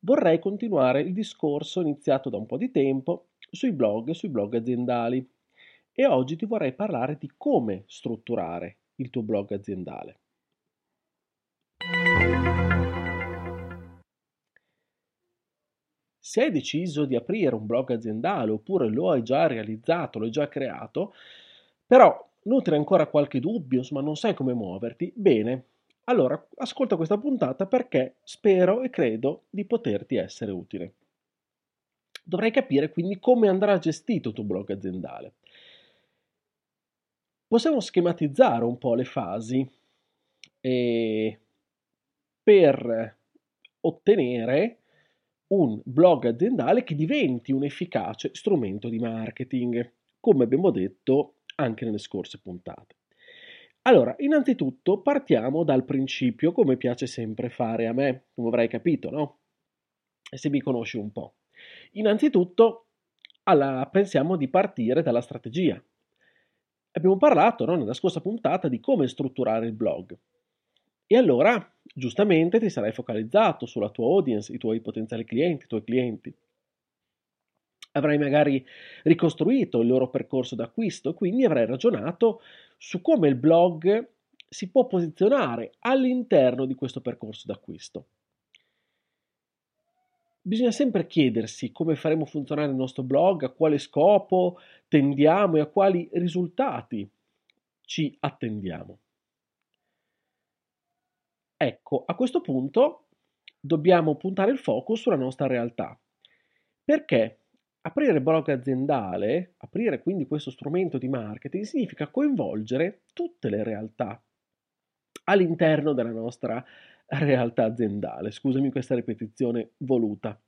vorrei continuare il discorso iniziato da un po' di tempo sui blog e sui blog aziendali. E oggi ti vorrei parlare di come strutturare il tuo blog aziendale. Se hai deciso di aprire un blog aziendale oppure lo hai già realizzato, lo hai già creato, però nutri ancora qualche dubbio, ma non sai come muoverti, bene, allora ascolta questa puntata perché spero e credo di poterti essere utile. Dovrai capire quindi come andrà gestito il tuo blog aziendale. Possiamo schematizzare un po' le fasi per ottenere un blog aziendale che diventi un efficace strumento di marketing, come abbiamo detto anche nelle scorse puntate. Allora, innanzitutto partiamo dal principio, come piace sempre fare a me, come avrai capito, no? Se mi conosci un po'. Innanzitutto, alla, pensiamo di partire dalla strategia. Abbiamo parlato no, nella scorsa puntata di come strutturare il blog. E allora, giustamente, ti sarai focalizzato sulla tua audience, i tuoi potenziali clienti, i tuoi clienti avrai magari ricostruito il loro percorso d'acquisto, quindi avrai ragionato su come il blog si può posizionare all'interno di questo percorso d'acquisto. Bisogna sempre chiedersi come faremo funzionare il nostro blog, a quale scopo tendiamo e a quali risultati ci attendiamo. Ecco, a questo punto dobbiamo puntare il focus sulla nostra realtà. Perché? Aprire blog aziendale, aprire quindi questo strumento di marketing, significa coinvolgere tutte le realtà all'interno della nostra realtà aziendale. Scusami questa ripetizione voluta.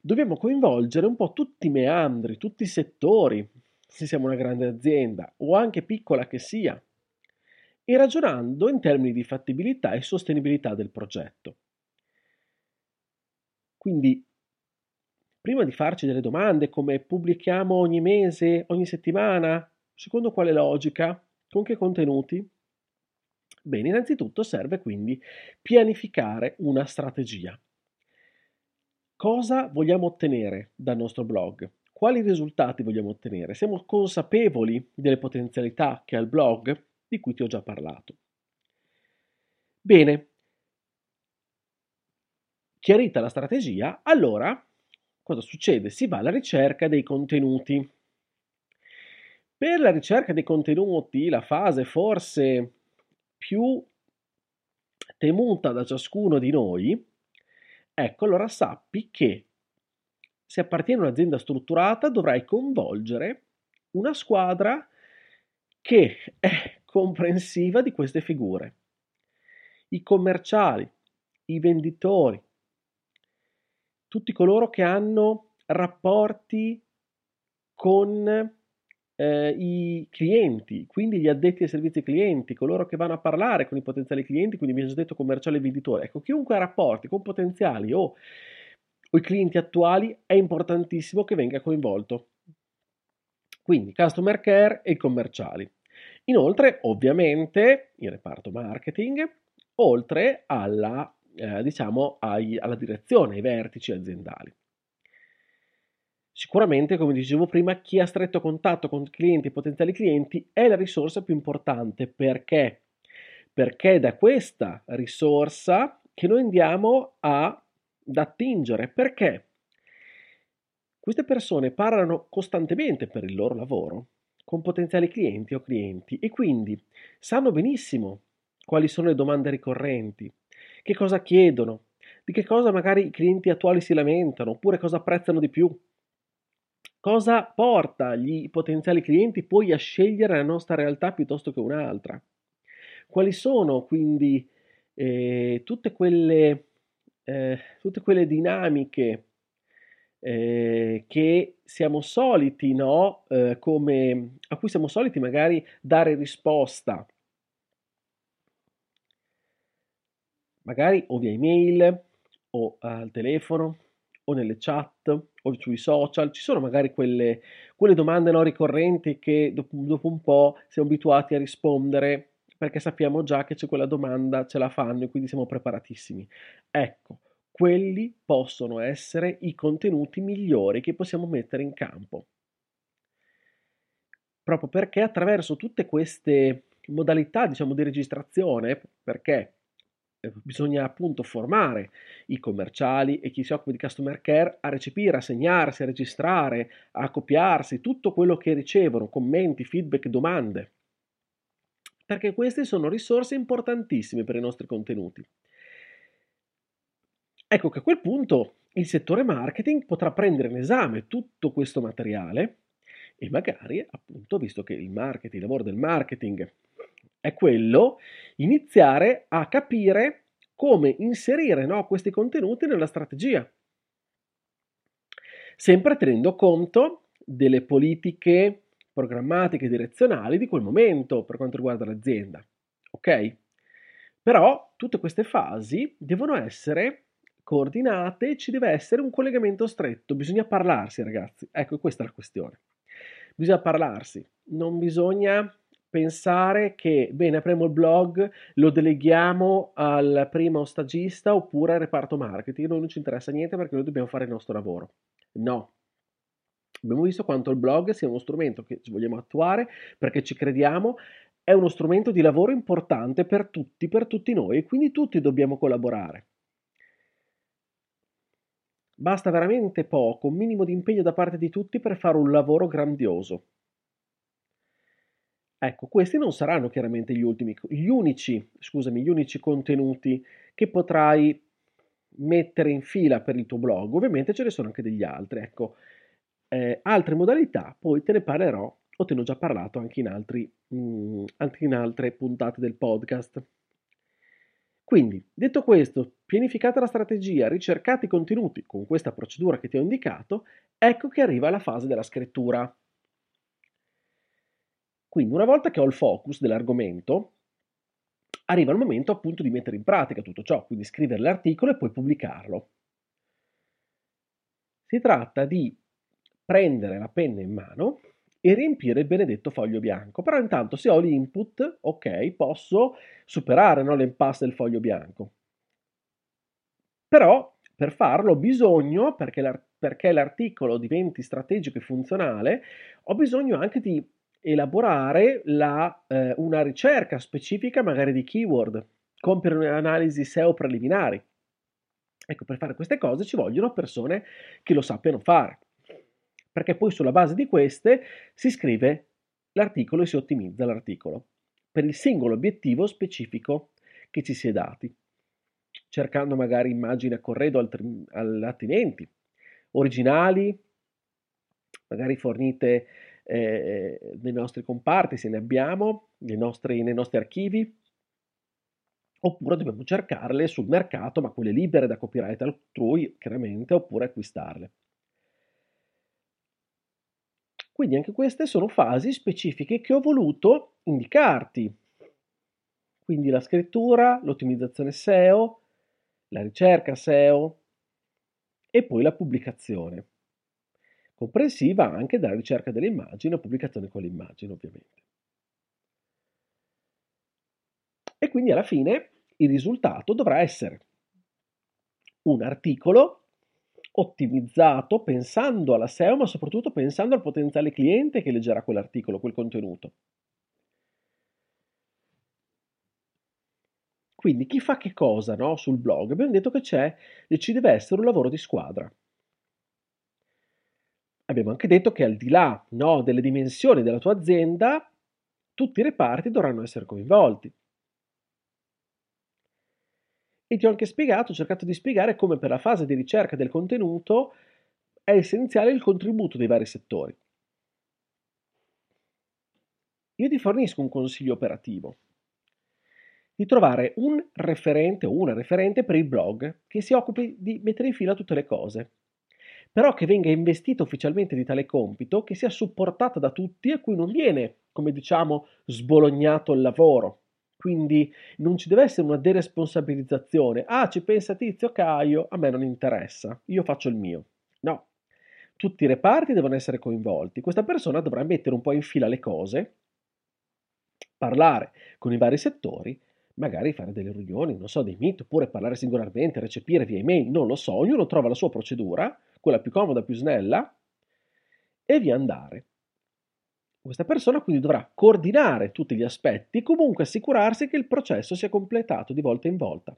Dobbiamo coinvolgere un po' tutti i meandri, tutti i settori, se siamo una grande azienda o anche piccola che sia, e ragionando in termini di fattibilità e sostenibilità del progetto. Quindi prima di farci delle domande come pubblichiamo ogni mese, ogni settimana, secondo quale logica, con che contenuti? Bene, innanzitutto serve quindi pianificare una strategia. Cosa vogliamo ottenere dal nostro blog? Quali risultati vogliamo ottenere? Siamo consapevoli delle potenzialità che ha il blog, di cui ti ho già parlato. Bene, chiarita la strategia, allora cosa succede? Si va alla ricerca dei contenuti. Per la ricerca dei contenuti, la fase forse più temuta da ciascuno di noi, ecco, allora sappi che se appartieni a un'azienda strutturata dovrai coinvolgere una squadra che è comprensiva di queste figure. I commerciali, i venditori, tutti coloro che hanno rapporti con eh, i clienti, quindi gli addetti ai servizi clienti, coloro che vanno a parlare con i potenziali clienti, quindi mi già detto commerciale e venditore. Ecco, chiunque ha rapporti con potenziali o, o i clienti attuali è importantissimo che venga coinvolto. Quindi customer care e i commerciali. Inoltre, ovviamente, il reparto marketing, oltre alla eh, diciamo, ai, alla direzione, ai vertici aziendali. Sicuramente, come dicevo prima, chi ha stretto contatto con clienti e potenziali clienti è la risorsa più importante perché? Perché è da questa risorsa che noi andiamo a, ad attingere. Perché? Queste persone parlano costantemente per il loro lavoro con potenziali clienti o clienti e quindi sanno benissimo quali sono le domande ricorrenti, che cosa chiedono, di che cosa magari i clienti attuali si lamentano, oppure cosa apprezzano di più. Cosa porta gli potenziali clienti poi a scegliere la nostra realtà piuttosto che un'altra? Quali sono quindi eh, tutte, quelle, eh, tutte quelle dinamiche eh, che siamo soliti, no? Eh, come, a cui siamo soliti magari dare risposta, magari o via email o al telefono o nelle chat o sui social, ci sono magari quelle, quelle domande no, ricorrenti che dopo, dopo un po' siamo abituati a rispondere perché sappiamo già che c'è quella domanda, ce la fanno e quindi siamo preparatissimi. Ecco, quelli possono essere i contenuti migliori che possiamo mettere in campo. Proprio perché attraverso tutte queste modalità, diciamo, di registrazione, perché bisogna appunto formare i commerciali e chi si occupa di customer care a recepire, a segnarsi, a registrare, a copiarsi tutto quello che ricevono, commenti, feedback, domande perché queste sono risorse importantissime per i nostri contenuti. Ecco che a quel punto il settore marketing potrà prendere in esame tutto questo materiale e magari, appunto, visto che il marketing, il lavoro del marketing è quello, iniziare a capire come inserire no, questi contenuti nella strategia. Sempre tenendo conto delle politiche programmatiche direzionali di quel momento per quanto riguarda l'azienda. Ok? Però tutte queste fasi devono essere coordinate, ci deve essere un collegamento stretto, bisogna parlarsi ragazzi. Ecco, questa è la questione. Bisogna parlarsi, non bisogna pensare che, bene, apriamo il blog, lo deleghiamo al primo stagista oppure al reparto marketing, non ci interessa niente perché noi dobbiamo fare il nostro lavoro. No, Abbiamo visto quanto il blog sia uno strumento che vogliamo attuare perché ci crediamo, è uno strumento di lavoro importante per tutti, per tutti noi e quindi tutti dobbiamo collaborare. Basta veramente poco, un minimo di impegno da parte di tutti per fare un lavoro grandioso. Ecco, questi non saranno chiaramente gli, ultimi, gli unici, scusami, gli unici contenuti che potrai mettere in fila per il tuo blog. Ovviamente ce ne sono anche degli altri. Ecco, eh, altre modalità poi te ne parlerò o te ne ho già parlato anche in, altri, mh, mm, anche in altre puntate del podcast. Quindi, detto questo, pianificata la strategia, ricercate i contenuti con questa procedura che ti ho indicato, ecco che arriva la fase della scrittura. Quindi, una volta che ho il focus dell'argomento, arriva il momento appunto di mettere in pratica tutto ciò, quindi scrivere l'articolo e poi pubblicarlo. Si tratta di prendere la penna in mano e riempire il benedetto foglio bianco. Però intanto se ho l'input, ok, posso superare no, l'impasse del foglio bianco. Però per farlo ho bisogno, perché, l'art- perché l'articolo diventi strategico e funzionale, ho bisogno anche di elaborare la, eh, una ricerca specifica magari di keyword, compiere un'analisi SEO preliminari. Ecco, per fare queste cose ci vogliono persone che lo sappiano fare perché poi sulla base di queste si scrive l'articolo e si ottimizza l'articolo per il singolo obiettivo specifico che ci si è dati, cercando magari immagini a corredo attinenti, originali, magari fornite eh, nei nostri comparti se ne abbiamo, nei nostri, nei nostri archivi, oppure dobbiamo cercarle sul mercato, ma quelle libere da copyright altrui, chiaramente, oppure acquistarle. Quindi anche queste sono fasi specifiche che ho voluto indicarti. Quindi la scrittura, l'ottimizzazione SEO, la ricerca SEO e poi la pubblicazione, comprensiva anche della ricerca delle immagini o pubblicazione con le immagini ovviamente. E quindi alla fine il risultato dovrà essere un articolo ottimizzato pensando alla SEO, ma soprattutto pensando al potenziale cliente che leggerà quell'articolo, quel contenuto. Quindi chi fa che cosa no, sul blog? Abbiamo detto che c'è ci deve essere un lavoro di squadra. Abbiamo anche detto che al di là no, delle dimensioni della tua azienda, tutti i reparti dovranno essere coinvolti. E ti ho anche spiegato, ho cercato di spiegare come per la fase di ricerca del contenuto è essenziale il contributo dei vari settori. Io ti fornisco un consiglio operativo di trovare un referente o una referente per il blog che si occupi di mettere in fila tutte le cose. Però che venga investita ufficialmente di tale compito, che sia supportata da tutti e cui non viene, come diciamo, sbolognato il lavoro. Quindi non ci deve essere una deresponsabilizzazione. Ah, ci pensa Tizio Caio, a me non interessa, io faccio il mio. No, tutti i reparti devono essere coinvolti. Questa persona dovrà mettere un po' in fila le cose, parlare con i vari settori, magari fare delle riunioni, non so, dei meet, oppure parlare singolarmente, recepire via email, non lo so, ognuno trova la sua procedura, quella più comoda, più snella, e via andare. Questa persona quindi dovrà coordinare tutti gli aspetti comunque assicurarsi che il processo sia completato di volta in volta.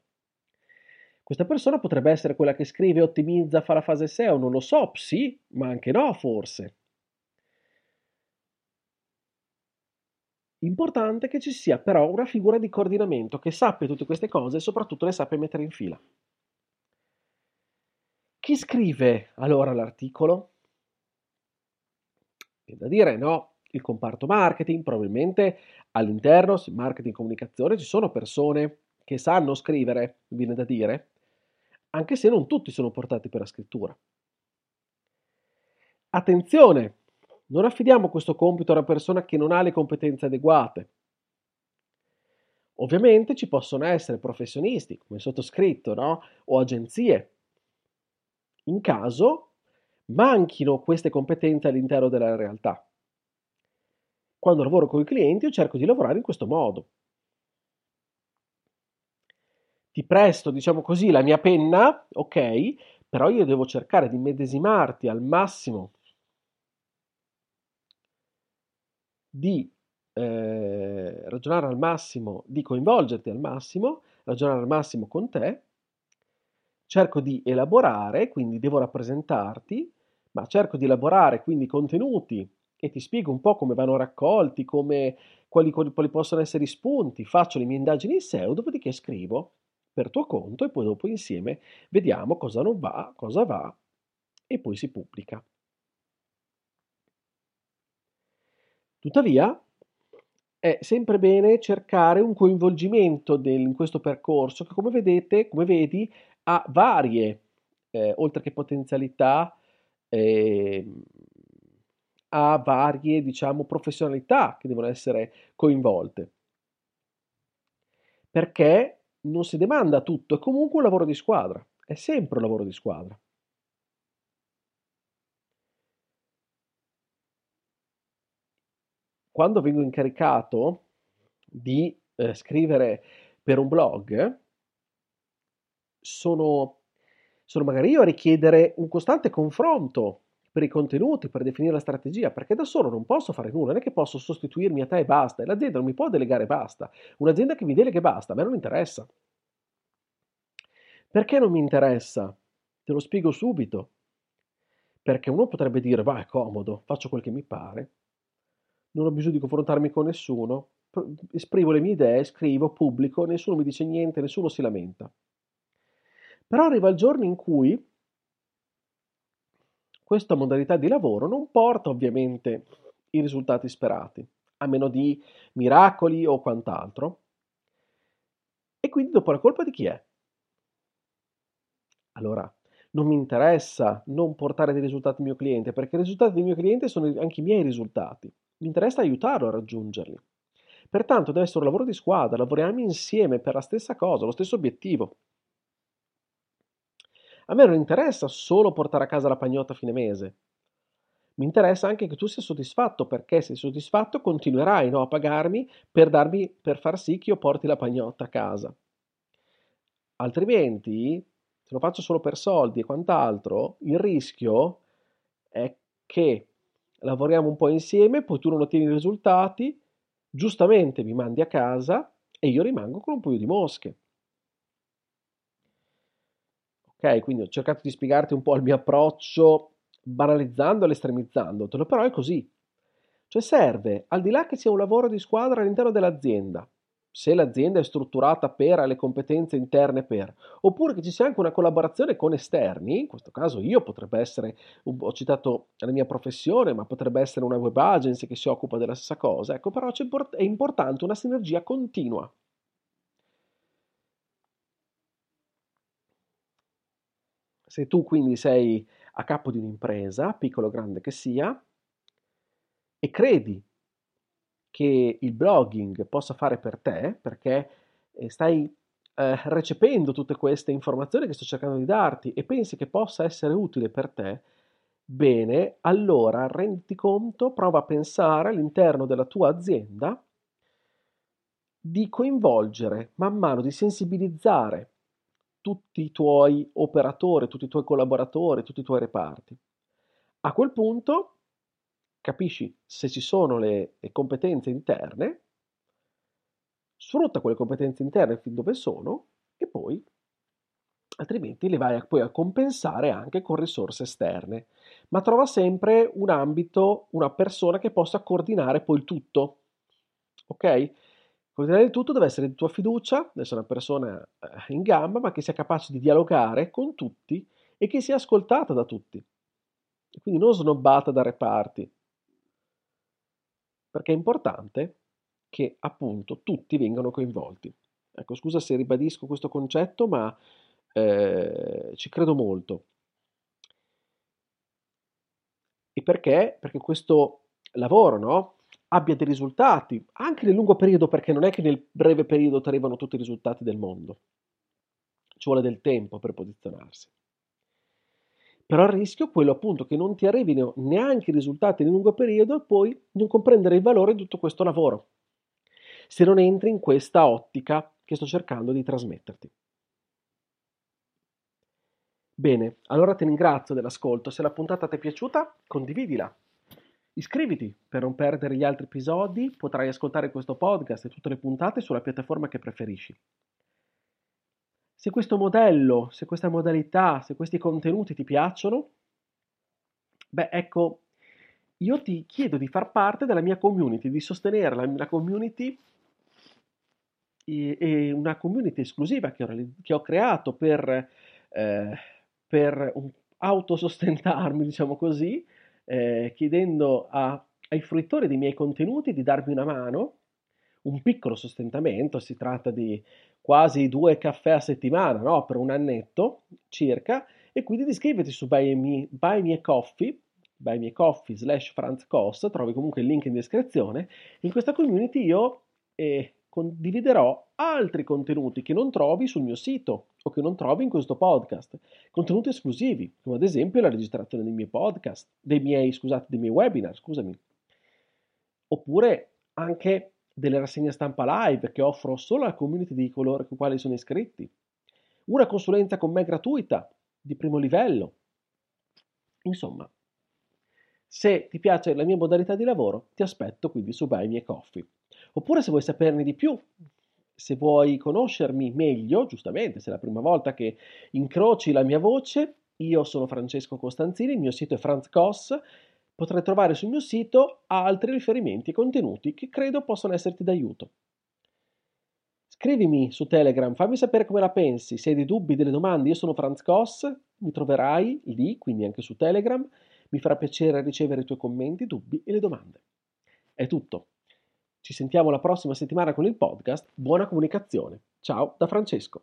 Questa persona potrebbe essere quella che scrive ottimizza, fa la fase SEO, non lo so, sì, ma anche no, forse. Importante che ci sia però una figura di coordinamento che sappia tutte queste cose e soprattutto le sappia mettere in fila. Chi scrive allora l'articolo? È da dire no, il comparto marketing, probabilmente all'interno, marketing e comunicazione, ci sono persone che sanno scrivere, viene da dire, anche se non tutti sono portati per la scrittura. Attenzione, non affidiamo questo compito a una persona che non ha le competenze adeguate. Ovviamente ci possono essere professionisti, come sottoscritto, no? o agenzie. In caso manchino queste competenze all'interno della realtà. Quando lavoro con i clienti io cerco di lavorare in questo modo ti presto, diciamo così, la mia penna, ok, però io devo cercare di medesimarti al massimo, di eh, ragionare al massimo, di coinvolgerti al massimo, ragionare al massimo con te, cerco di elaborare, quindi devo rappresentarti, ma cerco di elaborare quindi contenuti e ti spiego un po' come vanno raccolti, come, quali, quali possono essere i spunti, faccio le mie indagini in SEO, dopodiché scrivo per tuo conto e poi dopo insieme vediamo cosa non va, cosa va e poi si pubblica. Tuttavia, è sempre bene cercare un coinvolgimento del, in questo percorso che come vedete, come vedi, ha varie, eh, oltre che potenzialità, eh, ha varie, diciamo, professionalità che devono essere coinvolte. Perché non si demanda tutto, è comunque un lavoro di squadra, è sempre un lavoro di squadra. Quando vengo incaricato di eh, scrivere per un blog, sono, sono magari io a richiedere un costante confronto per i contenuti, per definire la strategia, perché da solo non posso fare nulla, non è che posso sostituirmi a te e basta, e l'azienda non mi può delegare e basta. Un'azienda che mi delega e basta, a me non interessa. Perché non mi interessa? Te lo spiego subito. Perché uno potrebbe dire, va, è comodo, faccio quel che mi pare, non ho bisogno di confrontarmi con nessuno, esprimo le mie idee, scrivo, pubblico, nessuno mi dice niente, nessuno si lamenta. Però arriva il giorno in cui questa modalità di lavoro non porta ovviamente i risultati sperati, a meno di miracoli o quant'altro. E quindi dopo la colpa di chi è? Allora, non mi interessa non portare dei risultati al mio cliente, perché i risultati del mio cliente sono anche i miei risultati. Mi interessa aiutarlo a raggiungerli. Pertanto deve essere un lavoro di squadra, lavoriamo insieme per la stessa cosa, lo stesso obiettivo. A me non interessa solo portare a casa la pagnotta a fine mese. Mi interessa anche che tu sia soddisfatto, perché sei soddisfatto continuerai no, a pagarmi per, darmi, per far sì che io porti la pagnotta a casa. Altrimenti, se lo faccio solo per soldi e quant'altro, il rischio è che lavoriamo un po' insieme, poi tu non ottieni i risultati, giustamente mi mandi a casa e io rimango con un paio di mosche. Ok, quindi ho cercato di spiegarti un po' il mio approccio banalizzando e estremizzandotelo, però è così. Cioè serve, al di là che sia un lavoro di squadra all'interno dell'azienda, se l'azienda è strutturata per le competenze interne per, oppure che ci sia anche una collaborazione con esterni, in questo caso io potrebbe essere, ho citato la mia professione, ma potrebbe essere una web agency che si occupa della stessa cosa, ecco però è importante una sinergia continua. Se tu quindi sei a capo di un'impresa, piccolo o grande che sia, e credi che il blogging possa fare per te, perché eh, stai eh, recependo tutte queste informazioni che sto cercando di darti e pensi che possa essere utile per te, bene, allora renditi conto, prova a pensare all'interno della tua azienda di coinvolgere man mano, di sensibilizzare tutti i tuoi operatori, tutti i tuoi collaboratori, tutti i tuoi reparti. A quel punto capisci se ci sono le, le competenze interne, sfrutta quelle competenze interne fin dove sono e poi altrimenti le vai a, poi a compensare anche con risorse esterne. Ma trova sempre un ambito, una persona che possa coordinare poi il tutto. Ok? Coordinare il tutto deve essere di tua fiducia, deve essere una persona eh, in gamba, ma che sia capace di dialogare con tutti e che sia ascoltata da tutti. quindi non snobbata da reparti. Perché è importante che appunto tutti vengano coinvolti. Ecco, scusa se ribadisco questo concetto, ma eh, ci credo molto. E perché? Perché questo lavoro, no? abbia dei risultati, anche nel lungo periodo, perché non è che nel breve periodo ti arrivano tutti i risultati del mondo. Ci vuole del tempo per posizionarsi. Però il rischio è quello appunto che non ti arrivino neanche i risultati nel lungo periodo e poi non comprendere il valore di tutto questo lavoro, se non entri in questa ottica che sto cercando di trasmetterti. Bene, allora ti ringrazio dell'ascolto, se la puntata ti è piaciuta condividila Iscriviti per non perdere gli altri episodi, potrai ascoltare questo podcast e tutte le puntate sulla piattaforma che preferisci. Se questo modello, se questa modalità, se questi contenuti ti piacciono, beh ecco, io ti chiedo di far parte della mia community, di sostenere la, la community e, una community esclusiva che ho, che ho creato per, eh, per un, autosostentarmi, diciamo così, eh, chiedendo a, ai fruitori dei miei contenuti di darmi una mano, un piccolo sostentamento, si tratta di quasi due caffè a settimana, no? per un annetto circa, e quindi di iscriverti su Buy Me, Buy Me Coffee, Buy Me Coffee slash Franz Koss, trovi comunque il link in descrizione. In questa community io eh, condividerò altri contenuti che non trovi sul mio sito o che non trovi in questo podcast, contenuti esclusivi, come ad esempio la registrazione dei miei podcast, dei miei, scusate, dei miei webinar, scusami. Oppure anche delle rassegne stampa live che offro solo alla community di coloro con quali sono iscritti. Una consulenza con me gratuita, di primo livello. Insomma, se ti piace la mia modalità di lavoro, ti aspetto quindi su Buy Me Coffee. Oppure se vuoi saperne di più, se vuoi conoscermi meglio, giustamente, se è la prima volta che incroci la mia voce, io sono Francesco Costanzini, il mio sito è Franz Koss, potrai trovare sul mio sito altri riferimenti e contenuti che credo possano esserti d'aiuto. Scrivimi su Telegram, fammi sapere come la pensi, se hai dei dubbi, delle domande, io sono Franz Koss, mi troverai lì, quindi anche su Telegram, mi farà piacere ricevere i tuoi commenti, dubbi e le domande. È tutto. Ci sentiamo la prossima settimana con il podcast. Buona comunicazione. Ciao da Francesco.